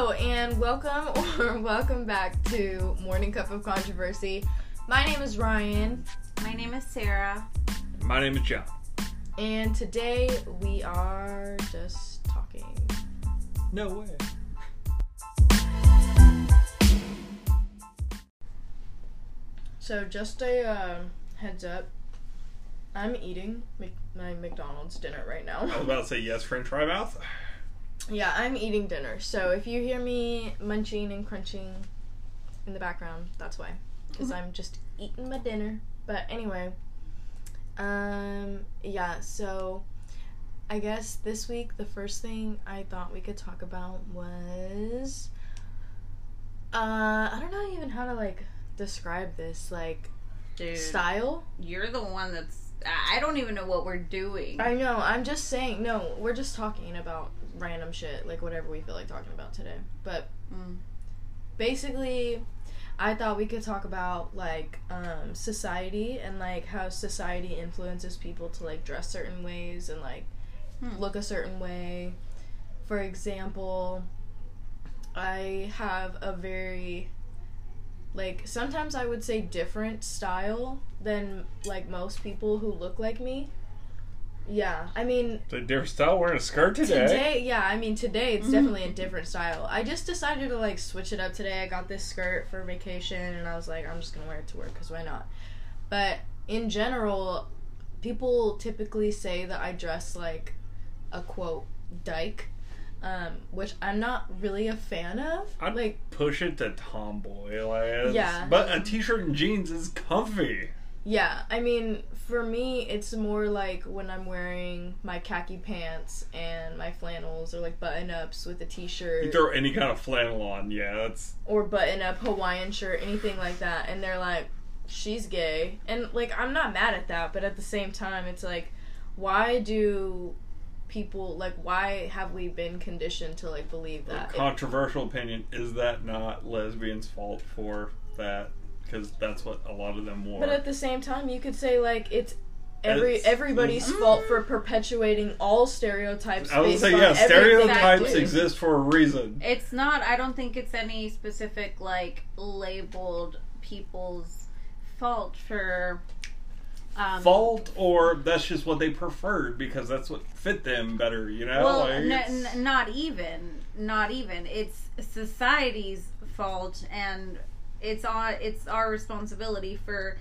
Hello and welcome or welcome back to Morning Cup of Controversy. My name is Ryan My name is Sarah. My name is John. and today we are just talking. No way. So just a um heads up. I'm eating Mc- my McDonald's dinner right now. I was about to say yes, French fry mouth. Yeah, I'm eating dinner. So if you hear me munching and crunching in the background, that's why. Because I'm just eating my dinner. But anyway, um, yeah, so I guess this week the first thing I thought we could talk about was. Uh, I don't know even how to like describe this. Like, Dude, style? you're the one that's. I don't even know what we're doing. I know, I'm just saying, no, we're just talking about random shit, like whatever we feel like talking about today. But Mm. basically, I thought we could talk about like um, society and like how society influences people to like dress certain ways and like Hmm. look a certain way. For example, I have a very like sometimes I would say different style than like most people who look like me. Yeah, I mean The different style wearing a skirt today. Today, yeah, I mean today it's mm-hmm. definitely a different style. I just decided to like switch it up today. I got this skirt for vacation and I was like I'm just going to wear it to work cuz why not? But in general, people typically say that I dress like a quote dyke, um, which I'm not really a fan of. I'd like push it to tomboy, like Yeah. But a t-shirt and jeans is comfy. Yeah, I mean, for me, it's more like when I'm wearing my khaki pants and my flannels or like button ups with a t shirt. You throw any kind of flannel on, yeah, that's or button up Hawaiian shirt, anything like that, and they're like, she's gay. And like, I'm not mad at that, but at the same time, it's like, why do people, like, why have we been conditioned to like believe a that? controversial opinion. Is that not lesbians' fault for that? Because that's what a lot of them wore. but at the same time, you could say, like, it's. Every It's- everybody's mm. fault for perpetuating all stereotypes. I would say, yeah, stereotypes they exist for a reason. It's not. I don't think it's any specific like labeled people's fault for. Um, Fault, or that's just what they preferred because that's what fit them better, you know? Well, Like, n- n- not even. Not even. It's society's fault, and it's on. It's our responsibility for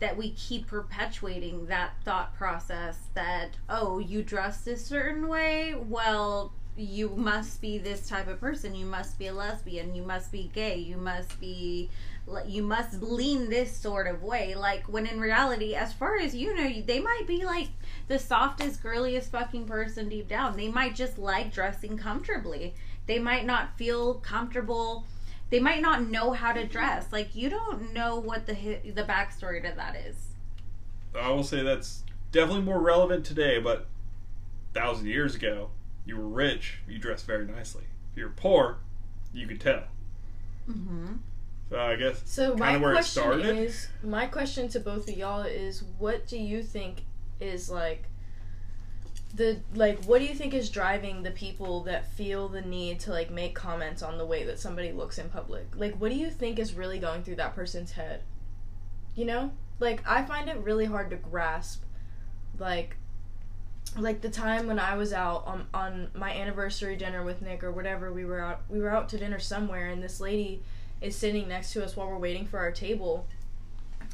that we keep perpetuating that thought process that oh you dress a certain way well you must be this type of person. You must be a lesbian. You must be gay. You must be you must lean this sort of way. Like when in reality as far as you know they might be like the softest girliest fucking person deep down. They might just like dressing comfortably. They might not feel comfortable. They might not know how to dress. Like you don't know what the the backstory to that is. I will say that's definitely more relevant today, but thousand years ago, you were rich, you dressed very nicely. If you're poor, you could tell. mm-hmm. So I guess So my kinda where it question started. is, my question to both of y'all is, what do you think is like the like what do you think is driving the people that feel the need to like make comments on the way that somebody looks in public? Like what do you think is really going through that person's head? You know? Like I find it really hard to grasp like like the time when I was out on on my anniversary dinner with Nick or whatever we were out we were out to dinner somewhere and this lady is sitting next to us while we're waiting for our table.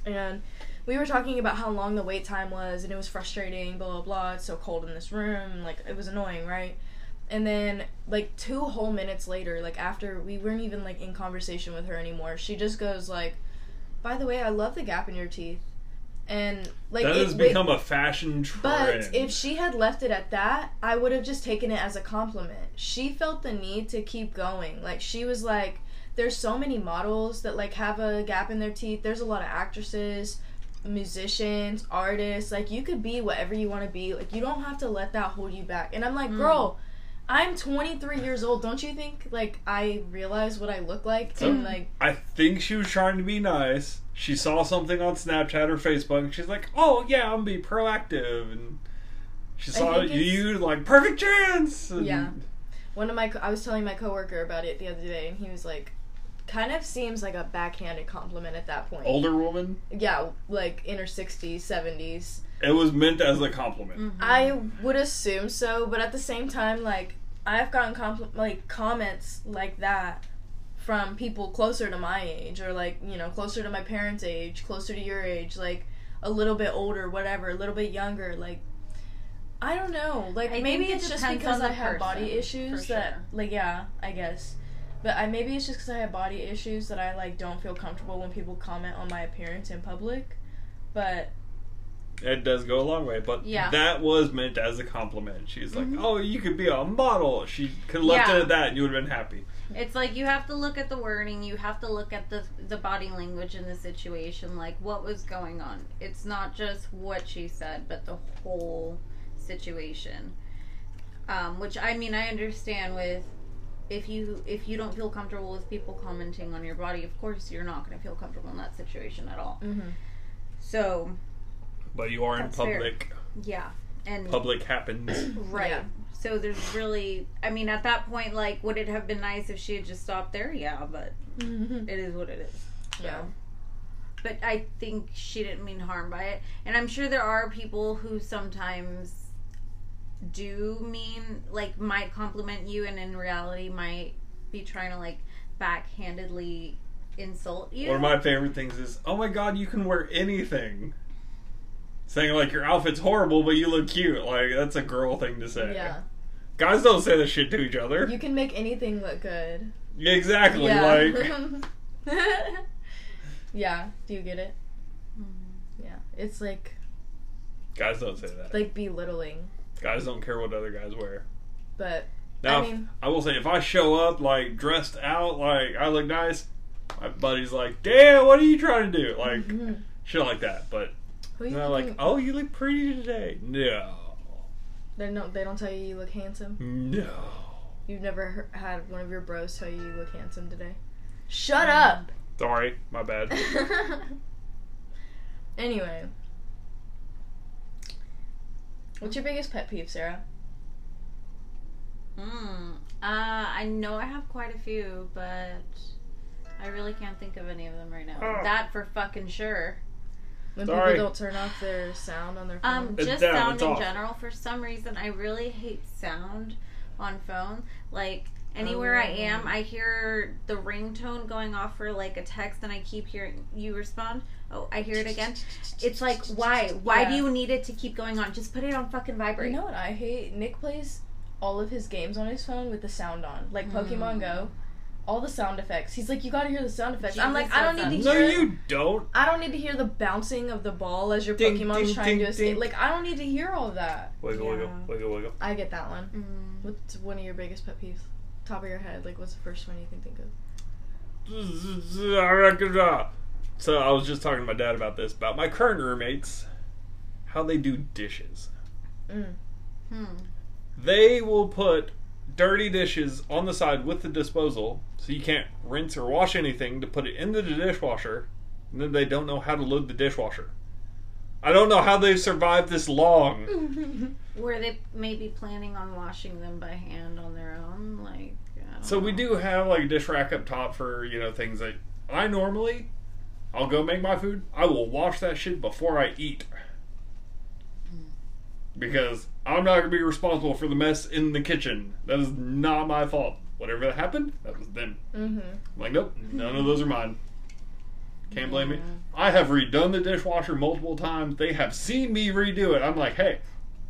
And we were talking about how long the wait time was and it was frustrating, blah blah blah. It's so cold in this room, like it was annoying, right? And then like two whole minutes later, like after we weren't even like in conversation with her anymore, she just goes like, "By the way, I love the gap in your teeth." And like that it- has wait- become a fashion trend. but if she had left it at that, I would have just taken it as a compliment. She felt the need to keep going. Like she was like there's so many models that like have a gap in their teeth. There's a lot of actresses, musicians, artists. Like you could be whatever you want to be. Like you don't have to let that hold you back. And I'm like, Mm. "Girl, I'm 23 years old. Don't you think like I realize what I look like and like I think she was trying to be nice. She saw something on Snapchat or Facebook, and she's like, "Oh yeah, I'm gonna be proactive." And she saw you like perfect chance. And Yeah. one of my co- I was telling my coworker about it the other day, and he was like, kind of seems like a backhanded compliment at that point. Older woman. Yeah, like in her sixties, seventies. It was meant as a compliment. Mhm. I would assume so, but at the same time, like I've gotten compl- like comments like that from people closer to my age, or like you know closer to my parents' age, closer to your age, like a little bit older, whatever, a little bit younger, like. I don't know. Like I maybe it it's just because I have body issues for that like yeah, I guess. But I maybe it's just because I have body issues that I like don't feel comfortable when people comment on my appearance in public. But It does go a long way, but Yeah. that was meant as a compliment. She's like, Mhm. "Oh, you could be a model." She could have left Yeah. it at that, and you would have been happy. It's like you have to look at the wording, you have to look at the the body language in the situation, like what was going on. It's not just what she said, but the whole situation. Um, which I mean, I understand with if you if you don't feel comfortable with people commenting on your body, of course you're not going to feel comfortable in that situation at all. mhm. So But you are in That's fair. public. yeah, and Public happens. Right. Yeah. So there's really, I mean, at that point, like, would it have been nice if she had just stopped there? Yeah, but Mhm. it is what it is. So. Yeah. But I think she didn't mean harm by it. And I'm sure there are people who sometimes do mean, like, might compliment you and in reality might be trying to, like, backhandedly insult you. One of my favorite things is, "Oh my god, you can wear anything." Saying like your outfit's horrible, but you look cute. Like that's a girl thing to say. Yeah. Guys don't say this shit to each other. You can make anything look good. Exactly. Yeah. Like yeah. Do you get it? Mhm. Yeah. It's like guys don't say that. like belittling, guys don't care what other guys wear. but Now, I if- mean- I will say if I show up like dressed out, like I look nice, my buddy's like, "Damn, what are you trying to do?" Like Mhm. shit like that. But Who you they're like, "Oh, you look pretty today." No, they don't. They don't tell you you look handsome. no. You've never he- had one of your bros tell you you look handsome today. Shut up. Sorry, my bad. anyway, what's your biggest pet peeve, Sarah? Mm. Uh, I know I have quite a few, but I really can't think of any of them right now. Oh. That for fucking sure. When Sorry. people don't turn off their sound on their phone. Um, It's just down, sound in off. general. For some reason, I really hate sound on phone. Like anywhere I am, Oh. I hear the ringtone going off for like a text, and I keep hearing you respond. Oh, I hear it again. It's like, why? Why do you need it to keep going on? Just put it on fucking vibrate. You know what I hate? Nick plays all of his games on his phone with the sound on, like Pokemon Mm. Go. All the sound effects. He's like, you gotta hear the sound effects. I'm like, I don't need to No, hear. No, you don't. I don't need to hear the bouncing of the ball as your Ding, Pokemon's ding, trying ding, to escape. ding. Like, I don't need to hear all of that. Wiggle, Yeah. wiggle, wiggle, wiggle. I get that one. Mm. What's one of your biggest pet peeves? Top of your head, like, what's the first one you can think of? So I was just talking to my dad about this about my current roommates, how they do dishes. Mm. Hmm. They will put dirty dishes on the side with the disposal, so you can't rinse or wash anything to put it into the dishwasher, and then they don't know how to load the dishwasher. I don't know how they've survived this long. Were they maybe planning on washing them by hand on their own? Like, So we do have like a dish rack up top for you know things that I normally I'll go make my food. I will wash that shit before I eat because I'm not gonna be responsible for the mess in the kitchen. That is not my fault. Whatever that happened, that was them. Mm-hmm. I'm like, nope, none of those are mine. Can't blame me. I have redone the dishwasher multiple times. They have seen me redo it. I'm like, hey,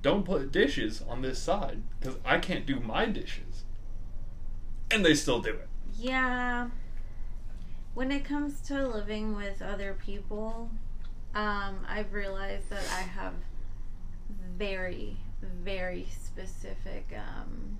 don't put dishes on this side because I can't do my dishes. And they still do it. Yeah. When it comes to living with other people, um, I've realized that I have very, very specific, um,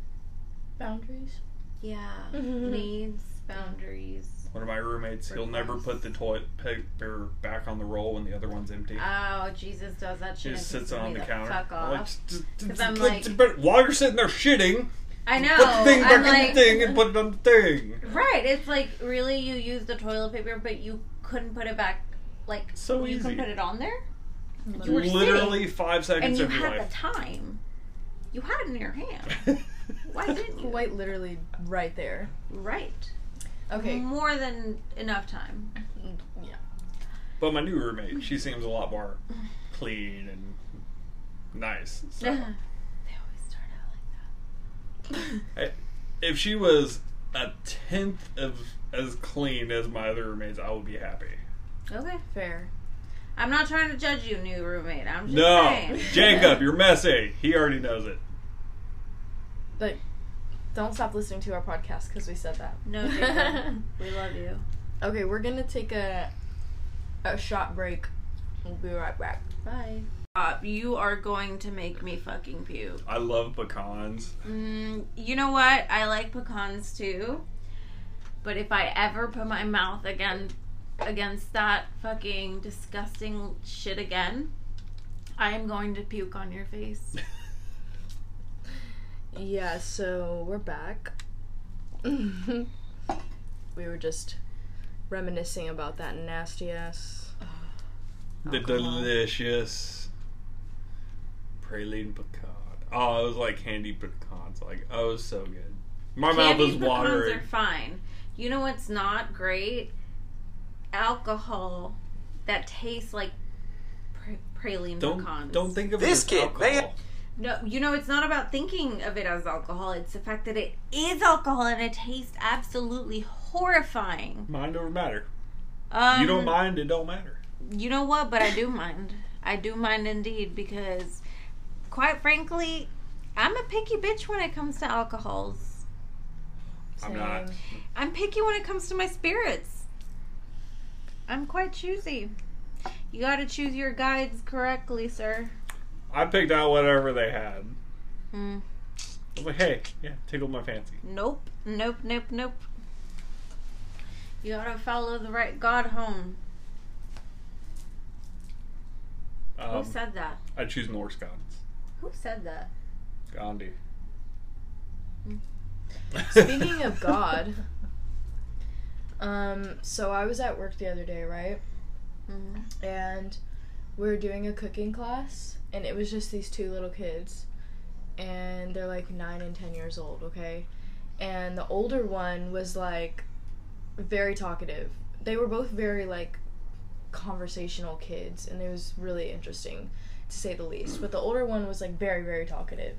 Boundaries. yeah, Mhm. needs, boundaries. One of my roommates, he'll never put the toilet paper back on the roll when the other one's empty. Oh, Jesus does that He shit. just sits pisses on me the counter. Fuck off. "Just- just- 'Cause I'm like- while you're sitting there shitting, I know. put the thing back I'm in the thing and put it on the thing. Right. It's like really you use the toilet paper, but you couldn't put it back. Like So you easy. couldn't put it on there, You were Literally sitting, five and seconds you of your had life. the time. You had it in your hand. Why didn't you? Quite literally right there. Right. Okay. More than enough time. Yeah. But my new roommate, she seems a lot more clean and nice. So they always start out like that. if she was a tenth of as clean as my other roommates, I would be happy. Okay. Fair. I'm not trying to judge you, new roommate. I'm just No, saying. Jacob, you're messy. He already knows it. But don't stop listening to our podcast because we said that. No, Jacob. we love you. Okay, we're gonna take a a shot break. We'll be right back. Bye. Uh, you are going to make me fucking puke. I love pecans. Mm, you know what? I like pecans too. But if I ever put my mouth again against that fucking disgusting shit again, I am going to puke on your face. Yeah, so we're back. we were just reminiscing about that nasty ass. The alcohol. delicious praline pecan. Oh, it was like candy pecans. Like, oh, it was so good. My mouth Candied was pecans watering. are fine. You know what's not great? Alcohol that tastes like pra- praline Don't pecans. don't think of This it as kid, alcohol. man. No, you know, it's not about thinking of it as alcohol. It's the fact that it is alcohol and it tastes absolutely horrifying. Mind over matter. Um, you don't mind, it don't matter. You know what? But I do mind. I do mind indeed because, quite frankly, I'm a picky bitch when it comes to alcohols. I'm not. I'm picky when it comes to my spirits. I'm quite choosy. You gotta choose your guides correctly, sir. I picked out whatever they had. Hmm. I was like, hey, yeah, tickled my fancy. Nope. Nope. Nope. Nope. You gotta follow the right God home. Um, Who said that? I choose Norse gods. Who said that? Gandhi. Speaking of God, um, so I was at work the other day, right? Mm-hmm. And we were doing a cooking class, and it was just these two little kids, and they're like nine and ten years old, okay? And the older one was like very talkative. They were both very like conversational kids, and it was really interesting to say the least. But the older one was like very, very talkative.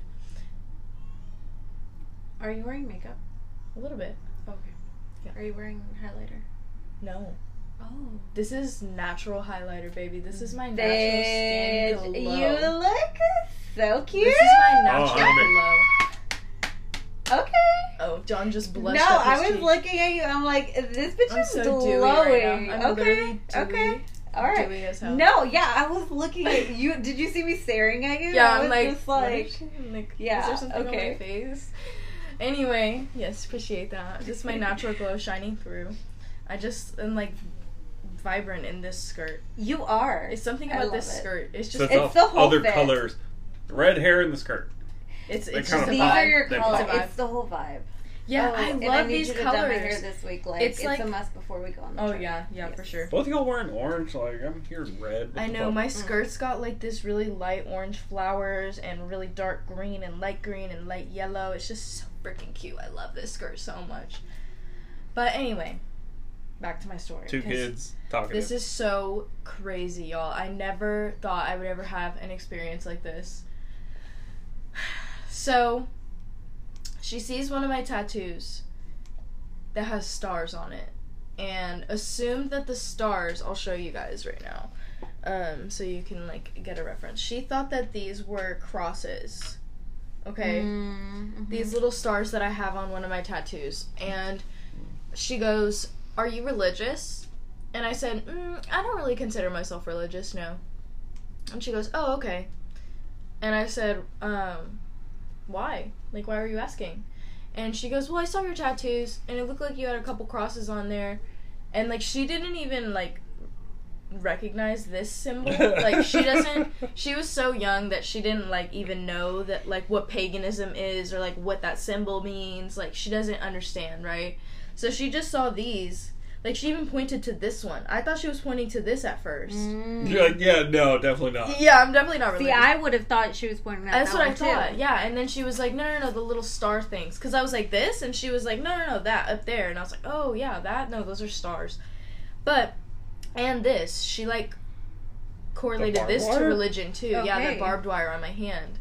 Are you wearing makeup? A little bit. Okay. Yeah. Are you wearing highlighter? No. Oh. This is natural highlighter, baby. This is my natural skin Bitch, glow. you look so cute. This is my natural Oh, glow. okay. Oh, John just No, blushed up his I was cheek. looking at you. I'm like, this bitch I'm is so glowing. dewy right now. I'm okay. dewy. Okay. All right. Dewy as hell. No, yeah, I was looking at you. Did you see me staring at you? Yeah, I I'm was like, just what like, is she- I'm like, Yeah, is there something okay. on my face? Anyway, yes, appreciate that. Just my natural glow shining through. I just am like vibrant in this skirt. you are. It's something I about this it. skirt. It's So just it's, It's all the whole other fit. colors. Red hair in the skirt. it's it's just These vibe. are your They colors. vibe. It's the whole vibe. Yeah, Oh, I and love need these you to dye my hair this week. Like It's it's, like- a must before we go on the Oh trip. yeah, yeah, for sure. Both of y'all wearing orange. Like I'm here red. I know my mm. skirt's got like this really light orange flowers and really dark green and light green and light yellow. It's just so freaking cute. I love this skirt so much. But anyway, back to my story. Two kids talking. This is so crazy, y'all. I never thought I would ever have an experience like this. So, she sees one of my tattoos that has stars on it and assumed that the stars, I'll show you guys right now. Um, so you can like get a reference. She thought that these were crosses. Okay? Mm-hmm. these little stars that I have on one of my tattoos. And she goes, Are you religious? And I said, mm, I don't really consider myself religious, no. And she goes, Oh, okay. And I said, um, Why? Like, why were you asking? And she goes, Well, I saw your tattoos, and it looked like you had a couple crosses on there. And, like, she didn't even, like, recognize this symbol. like, she doesn't she was so young that she didn't like even know that like what paganism is or like what that symbol means like she doesn't understand right so she just saw these Like she even pointed to this one. I thought she was pointing to this at first. Mm. You're like, yeah, no, definitely not. Yeah, I'm definitely not See, religious. I would have thought she was pointing at That's that what I one, too. thought. Yeah, and then she was like, "No, no, no, the little star things." Because I was like, "This," and she was like, "No, no, no, that up there." And I was like, "Oh yeah, that. No, those are stars." But and this, she like correlated barbed this to religion too. Yeah, the barbed wire on my hand,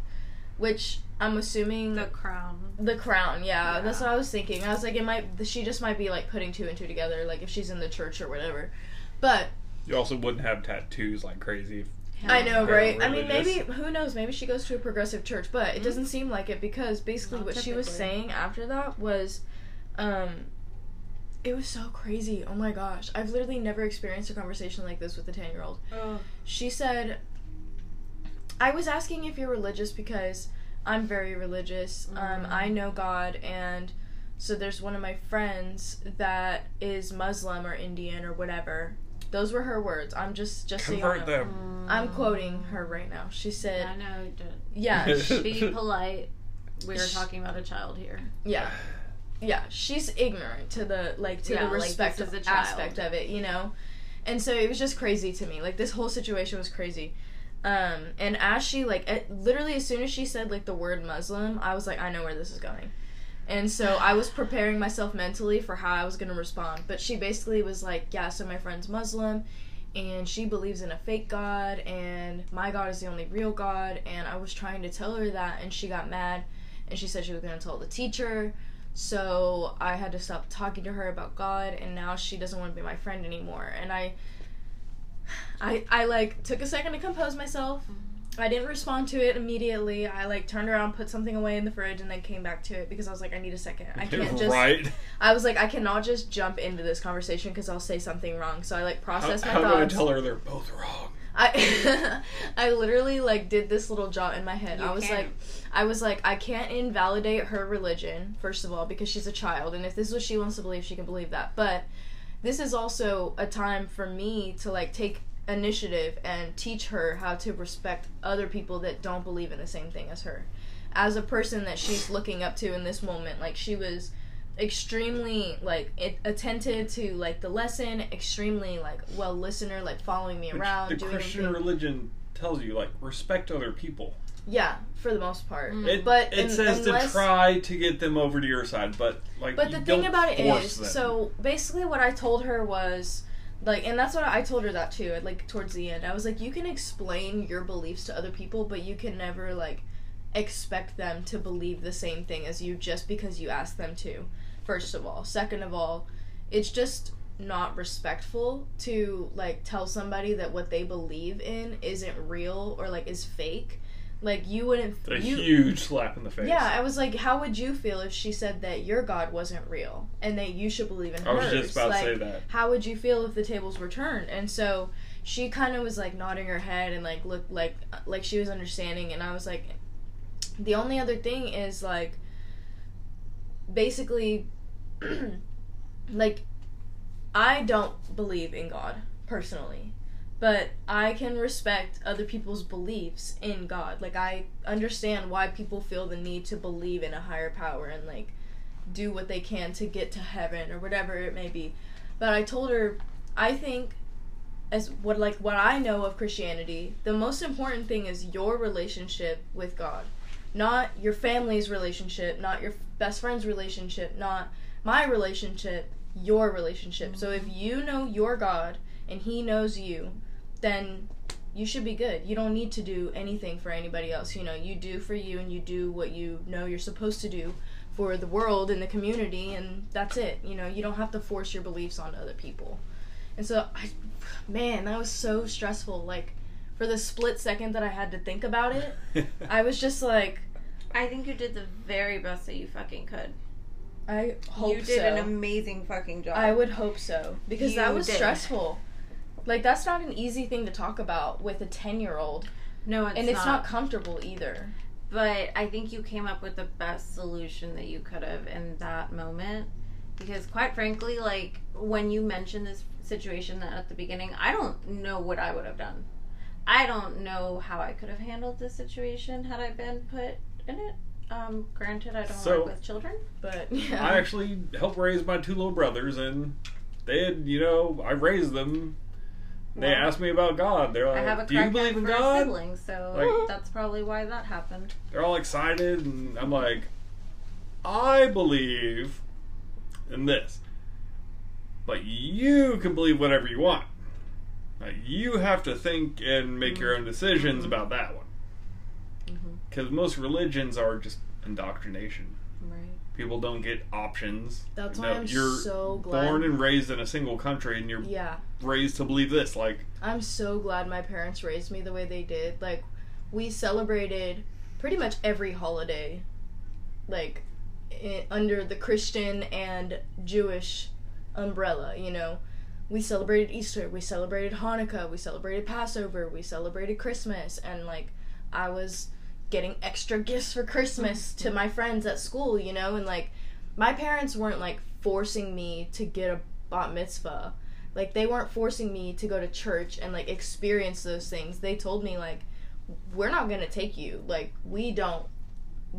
which I'm assuming The crown. the crown. Yeah, Yeah. that's what I was thinking. I was like, it might. She just might be like putting two and two together, like if she's in the church or whatever. But You also wouldn't have tattoos like crazy. I know, Very right? I mean, maybe who knows? Maybe she goes to a progressive church, but it doesn't seem like it because basically Not what she was saying after that was, um, it was so crazy. Oh my gosh, I've literally never experienced a conversation like this with a ten year old. She said, "I was asking if you're religious because I'm very religious. Um, Mm. I know God and." So there's one of my friends that is Muslim or Indian or whatever. Those were her words. I'm just just so you Convert know. them. I'm quoting her right now. She said, I know. you "Yeah, sh- Be polite. We are talking about a child here. yeah, yeah." She's ignorant to the like to Yeah, the like, respect this is aspect of it, you know. And so it was just crazy to me. Like this whole situation was crazy. Um, and as she like it, literally as soon as she said like the word Muslim, I was like, I know where this is going. And so I was preparing myself mentally for how I was gonna respond. But she basically was like, Yeah, so my friend's Muslim and she believes in a fake God and my God is the only real God and I was trying to tell her that and she got mad and she said she was gonna tell the teacher. So I had to stop talking to her about God and now she doesn't want to be my friend anymore. And I I I like took a second to compose myself. Mm-hmm. I didn't respond to it immediately. I like turned around, put something away in the fridge, and then came back to it because I was like, I need a second. I can't just. right. I was like, I cannot just jump into this conversation because I'll say something wrong. So I like How, processed my how do I thoughts. tell her they're both wrong? I I literally like did this little jot in my head. You I was can. like I was like I can't invalidate her religion first of all because she's a child and if this is what she wants to believe she can believe that. But this is also a time for me to like take initiative and teach her how to respect other people that don't believe in the same thing as her. As a person that she's looking up to in this moment, like she was extremely like it, attentive to like the lesson, extremely like well listener, like following me Which around, the doing Christian everything. religion tells you like respect other people. Yeah, for the most part. Mm. It, But it un- says unless- to try to get them over to your side, but like. But you the thing don't about it force is, them. so basically, what I told her was like, and that's what I told her that too. Like towards the end, I was like, you can explain your beliefs to other people, but you can never like expect them to believe the same thing as you just because you ask them to. First of all, second of all, it's just not respectful to like tell somebody that what they believe in isn't real or like is fake. Like you wouldn't. a you, huge slap in the face. Yeah, I was like, how would you feel if she said that your God wasn't real and that you should believe in her. I hers? was just about like, to say that. How would you feel if the tables were turned? And so she kind of was like nodding her head and like looked like like she was understanding. And I was like, the only other thing is like, basically, like, I don't believe in God personally but I can respect other people's beliefs in God. Like I understand why people feel the need to believe in a higher power and like do what they can to get to heaven or whatever it may be. But I told her I think as what like what I know of Christianity, the most important thing is your relationship with God. Not your family's relationship, not your best friend's relationship, not my relationship, your relationship. So if you know your God and he knows you, then you should be good. You don't need to do anything for anybody else. You know, you do for you and you do what you know you're supposed to do for the world and the community and that's it. You know, you don't have to force your beliefs onto other people. And so I man, that was so stressful. Like for the split second that I had to think about it, I was just like I think you did the very best that you fucking could. I hope you did so. an amazing fucking job. I would hope so because that was did. stressful. Like that's not an easy thing to talk about with a 10-year-old No, it's and it's not. not comfortable either. But I think you came up with the best solution that you could have in that moment. Because quite frankly, like when you mentioned this situation at the beginning, I don't know what I would have done. I don't know how I could have handled this situation had I been put in it. Um, granted, I don't So- work with children. But yeah. I actually helped raise my two little brothers, and they had, you know, I raised them. They Well, asked me about God. They're like, "Do you believe in God?" sibling, so Like- that's probably why that happened. They're all excited, and I'm like, I believe in this, but you can believe whatever you want. Like, you have to think and make your own decisions Mhm. about that one. Mhm. Because most religions are just indoctrination. Right. People don't get options. That's You why I'm you're so glad. born and raised in a single country, and you're yeah, raised to believe this. Like, I'm so glad my parents raised me the way they did. Like, we celebrated pretty much every holiday, like, i under the Christian and Jewish umbrella, you know. We celebrated Easter, we celebrated Hanukkah, we celebrated Passover, we celebrated Christmas, and, like, I was getting extra gifts for Christmas to mm-hmm. my friends at school, you know, and, like, my parents weren't, like, forcing me to get a bat mitzvah like they weren't forcing me to go to church and like experience those things they told me like we're not going to take you like we don't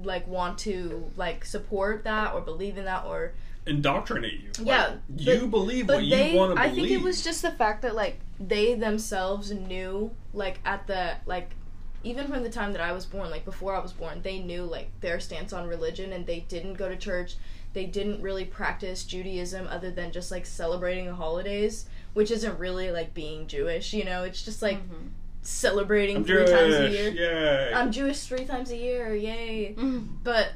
like want to like support that or believe in that or indoctrinate you. Like, Yeah, you believe but what they you want to believe. i think it was just the fact that like they themselves knew like at the like even from the time that i was born like before i was born they knew like their stance on religion and they didn't go to church they didn't really practice judaism other than just like celebrating the holidays which isn't really like being jewish you know it's just like Mhm. celebrating I'm three Jewish. times a year Yay. i'm jewish three times a year yay Mhm. but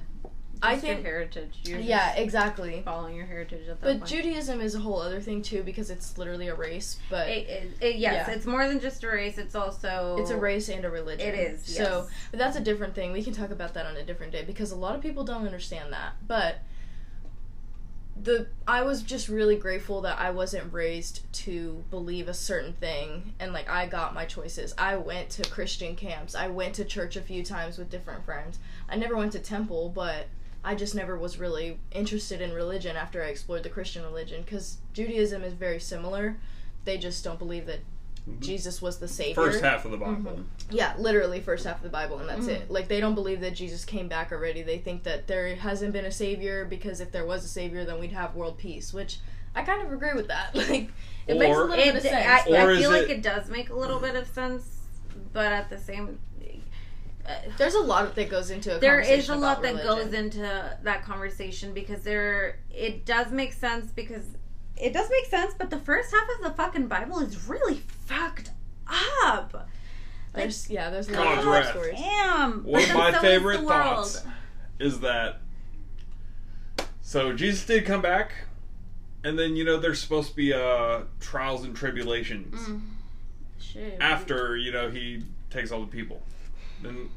i Just your think heritage. You're yeah exactly following your heritage at that but point. judaism is a whole other thing too because it's literally a race but It, it, it- yes, Yeah. it's more than just a race. It's also It's a race and a religion. It is, So, but that's a different thing. We can talk about that on a different day because a lot of people don't understand that. But the I was just really grateful that I wasn't raised to believe a certain thing and like I got my choices. I went to Christian camps. I went to church a few times with different friends. I never went to temple, but I just never was really interested in religion after I explored the Christian religion cuz Judaism is very similar. They just don't believe that Jesus was the savior. First half of the Bible. Mhm. Yeah, literally first half of the Bible and that's Mhm. it. Like they don't believe that Jesus came back already. They think that there hasn't been a savior because if there was a savior then we'd have world peace, which I kind of agree with that. Like it makes a Or- little bit of sense. I, I is feel like it- it does make a little bit of sense, but at the same, There's a lot that goes into a there is conversation a lot that religion. goes into that conversation because there it does make sense because it does make sense, but the first half of the fucking Bible is really fucked up. There's yeah, there's a lot of wrath. stories. Damn. One of But my so favorite the thoughts is that so Jesus did come back, and then you know there's supposed to be uh trials and tribulations Mm. Shit. after you know he takes all the people. Then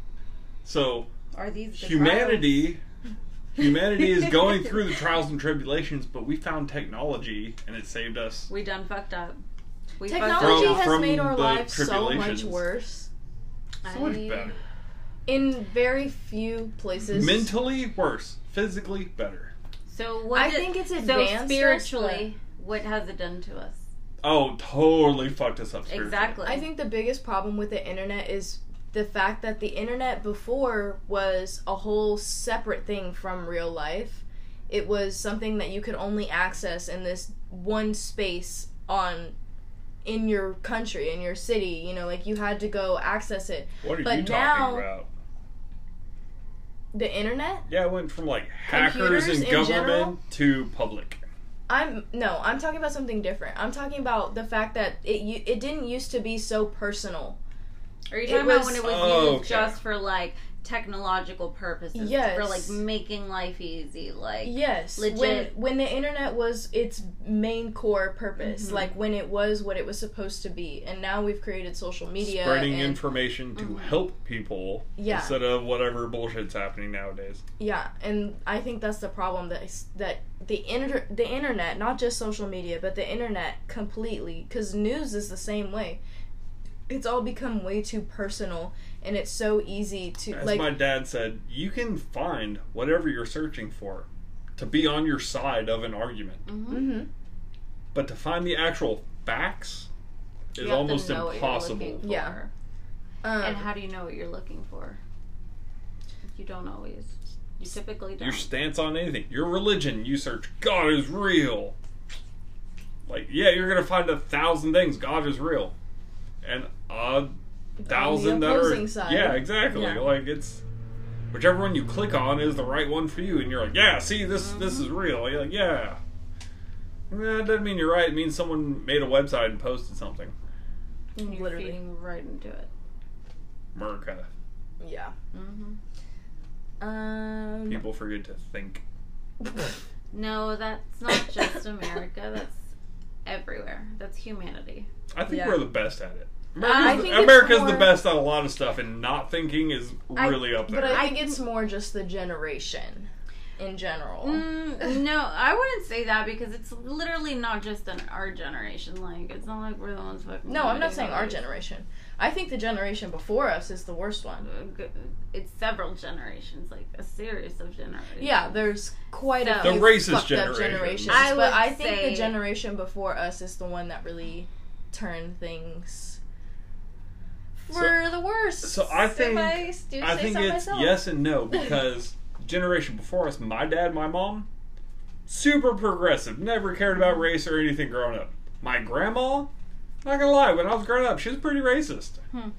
so Are these the humanity humanity is going through the trials and tribulations, but we found technology and it saved us. trials? We done fucked up. We Technology From- has from made our the lives so much worse So much I- better. in very few places. Mentally worse, physically better. So what? I did- think it's so advanced us, spiritually. What has it done to us? Oh, totally fucked us up. spiritually. Exactly. I think the biggest problem with the internet is the fact that the internet before was a whole separate thing from real life. It was something that you could only access in this one space on in your country, in your city, you know, like you had to go access it. What are But you now- talking about? The internet? Yeah, it went from like hackers Computers and government general? to public. I'm no, I'm talking about something different. I'm talking about the fact that it it didn't used to be so personal. Are you It talking about when it was Oh, used okay. just for like technological purposes? Yes. For like making life easy, like Yes, legit- when when the internet was its main core purpose, Mhm. like when it was what it was supposed to be, and now we've created social media. Spreading and, information to Mhm. help people Yeah. instead of whatever bullshit's happening nowadays. Yeah, and I think that's the problem that is, that the inter the internet, not just social media, but the internet completely, because news is the same way. It's all become way too personal, and it's so easy to As like. my dad said, you can find whatever you're searching for to be on your side of an argument. Mhm. hmm But to find the actual facts You is have to almost know what you're impossible. looking for. Yeah. Um, And how do you know what you're looking for? You don't always. You typically don't. Your stance on anything, your religion, you search God is real. Like, yeah, you're gonna find a thousand things. God is real, and a thousand that are opposing side. yeah, exactly. Yeah. Like it's whichever one you click on is the right one for you, and you're like, yeah, see, this this Mm-hmm. is real. You're like, yeah. That doesn't mean you're right. It means someone made a website and posted something. And you're Literally. feeding right into it. America. Yeah. Mm-hmm. Um. People forget to think. No, that's not just America. That's everywhere. That's humanity. I think Yeah. we're the best at it. I America's, think the, America's more- the best at a lot of stuff, and not thinking is I- really up there. But I I think it's more just the generation in general. Mm, no, I wouldn't say that because it's literally not just in our generation. Like, it's not like we're the ones fucking. No, I'm not saying our generation. I think the generation before us is the worst one. It's several generations, like a series of generations. Yeah, there's quite a The racist generation. generations, I but would I think say- the generation before us is the one that really turned things for the worst. so I think- I do I say think so it's myself. yes and no because generation before us, my dad, my mom, super progressive, never cared about race or anything growing up. My grandma, not gonna lie, when I was growing up, she was pretty racist. Hmm.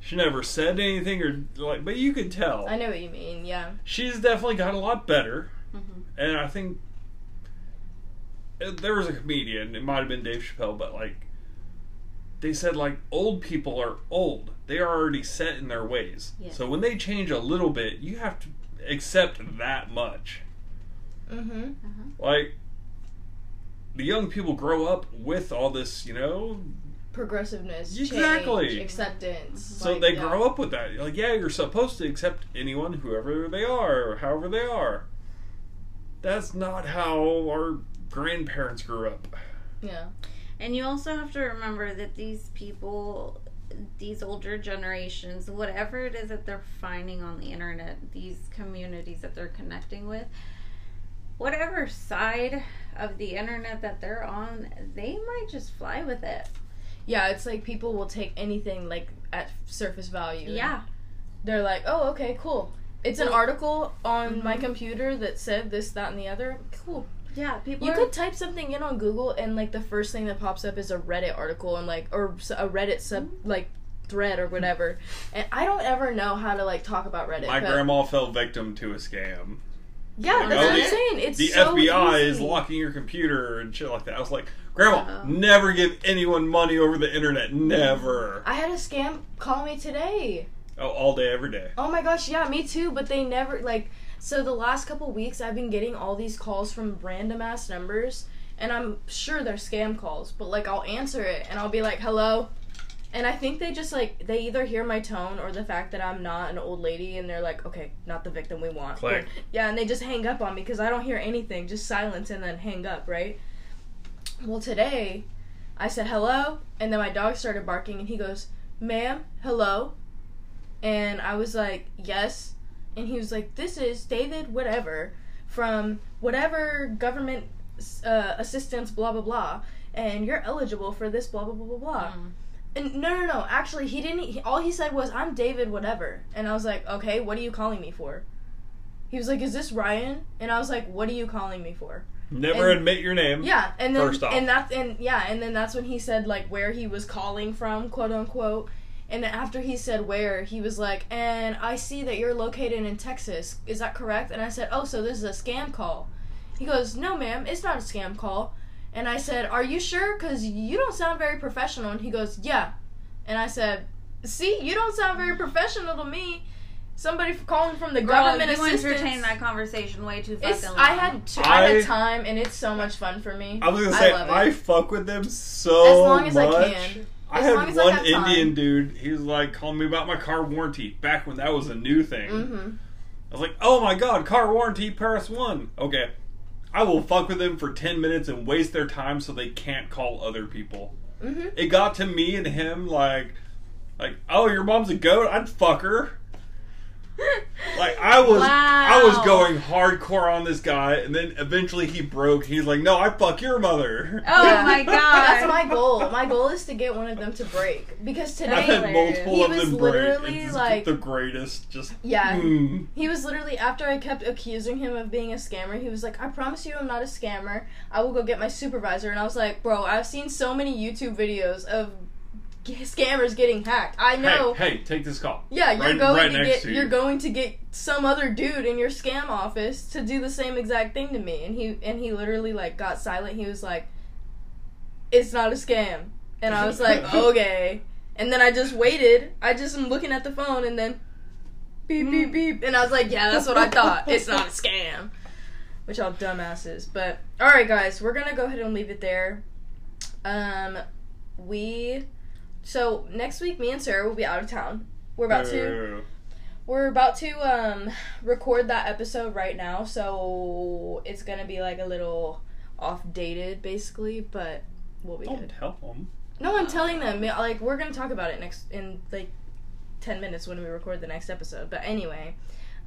She never said anything or like, but you could tell. I know what you mean. Yeah, She's definitely got a lot better, Mhm. and I think uh, there was a comedian. It might have been Dave Chappelle, but like they said, like old people are old. They are already set in their ways. Yeah. So when they change a little bit, you have to accept that much. mm-hmm. Like the young people grow up with all this, you know. progressiveness, Exactly. change, acceptance. So like, they yeah. grow up with that. Like, yeah, you're supposed to accept anyone, whoever they are, or however they are. That's not how our grandparents grew up. Yeah, And you also have to remember that these people, these older generations, whatever it is that they're finding on the internet, these communities that they're connecting with, whatever side of the internet that they're on, they might just fly with it. yeah. It's like people will take anything like at surface value. Yeah. they're like, oh, okay, cool. It's an article on my Mhm. computer that said this, that, and the other. Cool. Yeah, people You are, could type something in on Google, and like the first thing that pops up is a Reddit article, and like or a Reddit sub mm. like thread or whatever. And I don't ever know how to like talk about Reddit. My but- grandma fell victim to a scam. Yeah, that's what the- I'm saying. It's the so FBI is locking your computer and shit like that. I was like, Grandma, Oh. never give anyone money over the internet. Never. I had a scam call me today. Oh, all day, every day. Oh my gosh, yeah, me too. But they never like. So the last couple weeks, I've been getting all these calls from random ass numbers, and I'm sure they're scam calls. But like, I'll answer it, and I'll be like, "Hello," and I think they just like they either hear my tone or the fact that I'm not an old lady, and they're like, "Okay, not the victim we want." Click. Yeah, and they just hang up on me because I don't hear anything, just silence and then hang up, right? Well, today, I said hello, and then my dog started barking, and he goes, "Ma'am, hello," and I was like, "Yes," and he was like, "This is David, whatever, from whatever government uh, assistance, blah blah blah, and you're eligible for this, blah blah blah blah blah." Mm. And no, no, no. Actually, he didn't. He, all he said was, "I'm David, whatever." And I was like, "Okay, what are you calling me for?" He was like, "Is this Ryan?" And I was like, "What are you calling me for?" Never And- admit your name. Yeah, and then First off. and that's and yeah, and then that's when he said like where he was calling from, quote unquote. And then after he said where, he was like, "And I see that you're located in Texas. Is that correct?" And I said, "Oh, so this is a scam call." He goes, "No, ma'am, it's not a scam call." And I said, "Are you sure? Cuz you don't sound very professional." And he goes, "Yeah." And I said, "See, you don't sound very professional to me. Somebody calling from the Girl, government you assistance." entertained that conversation way too fucking It's, long. I had t- I, I- had time and it's so much fun for me. I was gonna say love it. I, fuck with them so As long as I can. I As had I one time. Indian dude. He was like calling me about my car warranty back when that was a new thing. Mm-hmm. I was like, "Oh my god, car warranty, Paris one." Okay, I will fuck with them for ten minutes and waste their time so they can't call other people. Mm-hmm. It got to me and him like, like, "Oh, your mom's a goat. I'd fuck her." Like I was, I was going hardcore on this guy, and then eventually he broke. He's like, "No, I fuck your mother." Oh my god. That's my goal. My goal is to get one of them to break because today I've today had multiple He of was them break. literally It's like- the greatest. Just Yeah. mm. He was literally after I kept accusing him of being a scammer. He was like, "I promise you, I'm not a scammer. I will go get my supervisor." And I was like, "Bro, I've seen so many YouTube videos of g- scammers getting hacked. I know. Hey, hey, take this call. yeah, you're right- going right to get to you. you're going to get some other dude in your scam office to do the same exact thing to me." And he and he literally like got silent. He was like, "It's not a scam." And I was like, "Okay." And then I just waited. I just am looking at the phone and then beep beep beep and I was like, "Yeah, that's what I thought. It's not a scam." Which all dumbasses. But all right, guys, we're going to go ahead and leave it there. Um we so next week me and Sarah will be out of town. We're about to we're about to um record that episode right now, so it's gonna be like a little off dated basically, but we'll be Don't good. tell him. No, I'm telling them like we're gonna talk about it next in like ten minutes when we record the next episode. But anyway.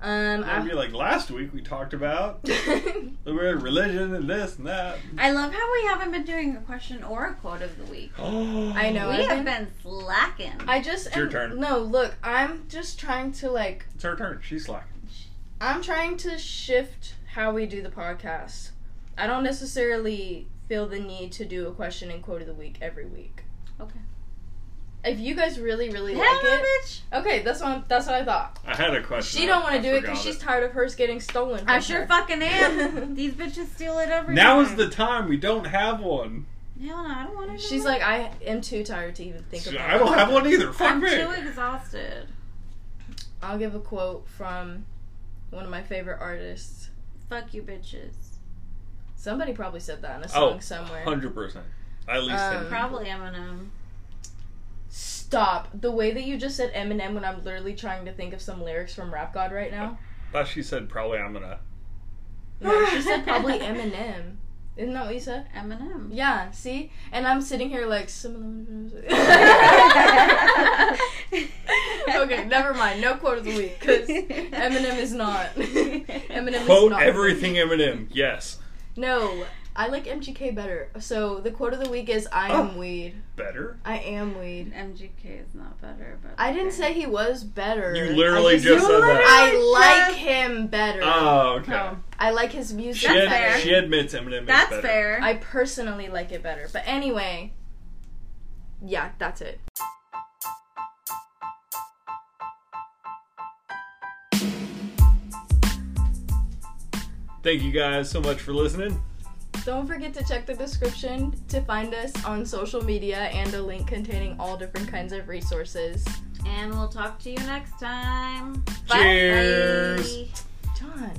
Um It'd be like last week we talked about I, the word religion and this and that. I love how we haven't been doing a question or a quote of the week. I know. we I've have been- been slacking. I just It's your turn. No, look, I'm just trying to like It's her turn. She's slacking. I'm trying to shift how we do the podcast. I don't necessarily feel the need to do a question and quote of the week every week. Okay. If you guys really, really Hell, like it, bitch. okay, that's what that's what I thought. I had a question. She don't want to do it because she's tired of hers getting stolen. From I sure her. fucking am. These bitches steal it every Now time. is the time. We don't have one. Hell no, I don't want to. She's like, I am too tired to even think about. It. I don't it. have one either. Fuck I'm me. too exhausted. I'll give a quote from one of my favorite artists. Fuck you, bitches. Somebody probably said that in a song Oh, somewhere. Hundred percent. At least Um, him. Probably Eminem. Stop. The way that you just said Eminem when I'm literally trying to think of some lyrics from Rap God right now. thought she said probably I'm gonna. No, she said probably Eminem. Isn't that what you said? Eminem. Yeah, see? And I'm sitting here like Okay, never mind. No quote of the week because Eminem is not. Eminem Quote is not. everything Eminem. Yes. No, I like MGK better. So the quote of the week is I am Oh. weed. Better. I am weed. MGK is not better, but I didn't okay. say he was better. You literally I just said that. I like just- him better. Oh, okay. Oh. I like his music She, That's ad- fair. she admits Eminem is That's better. fair. I personally like it better. But anyway, yeah, that's it. Thank you guys so much for listening. Don't forget to check the description to find us on social media and a link containing all different kinds of resources. and we'll talk to you next time. Cheers. Bye. John.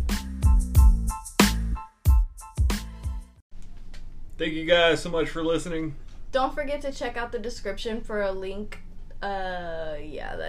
Thank you guys so much for listening. Don't forget to check out the description for a link. Uh, yeah, that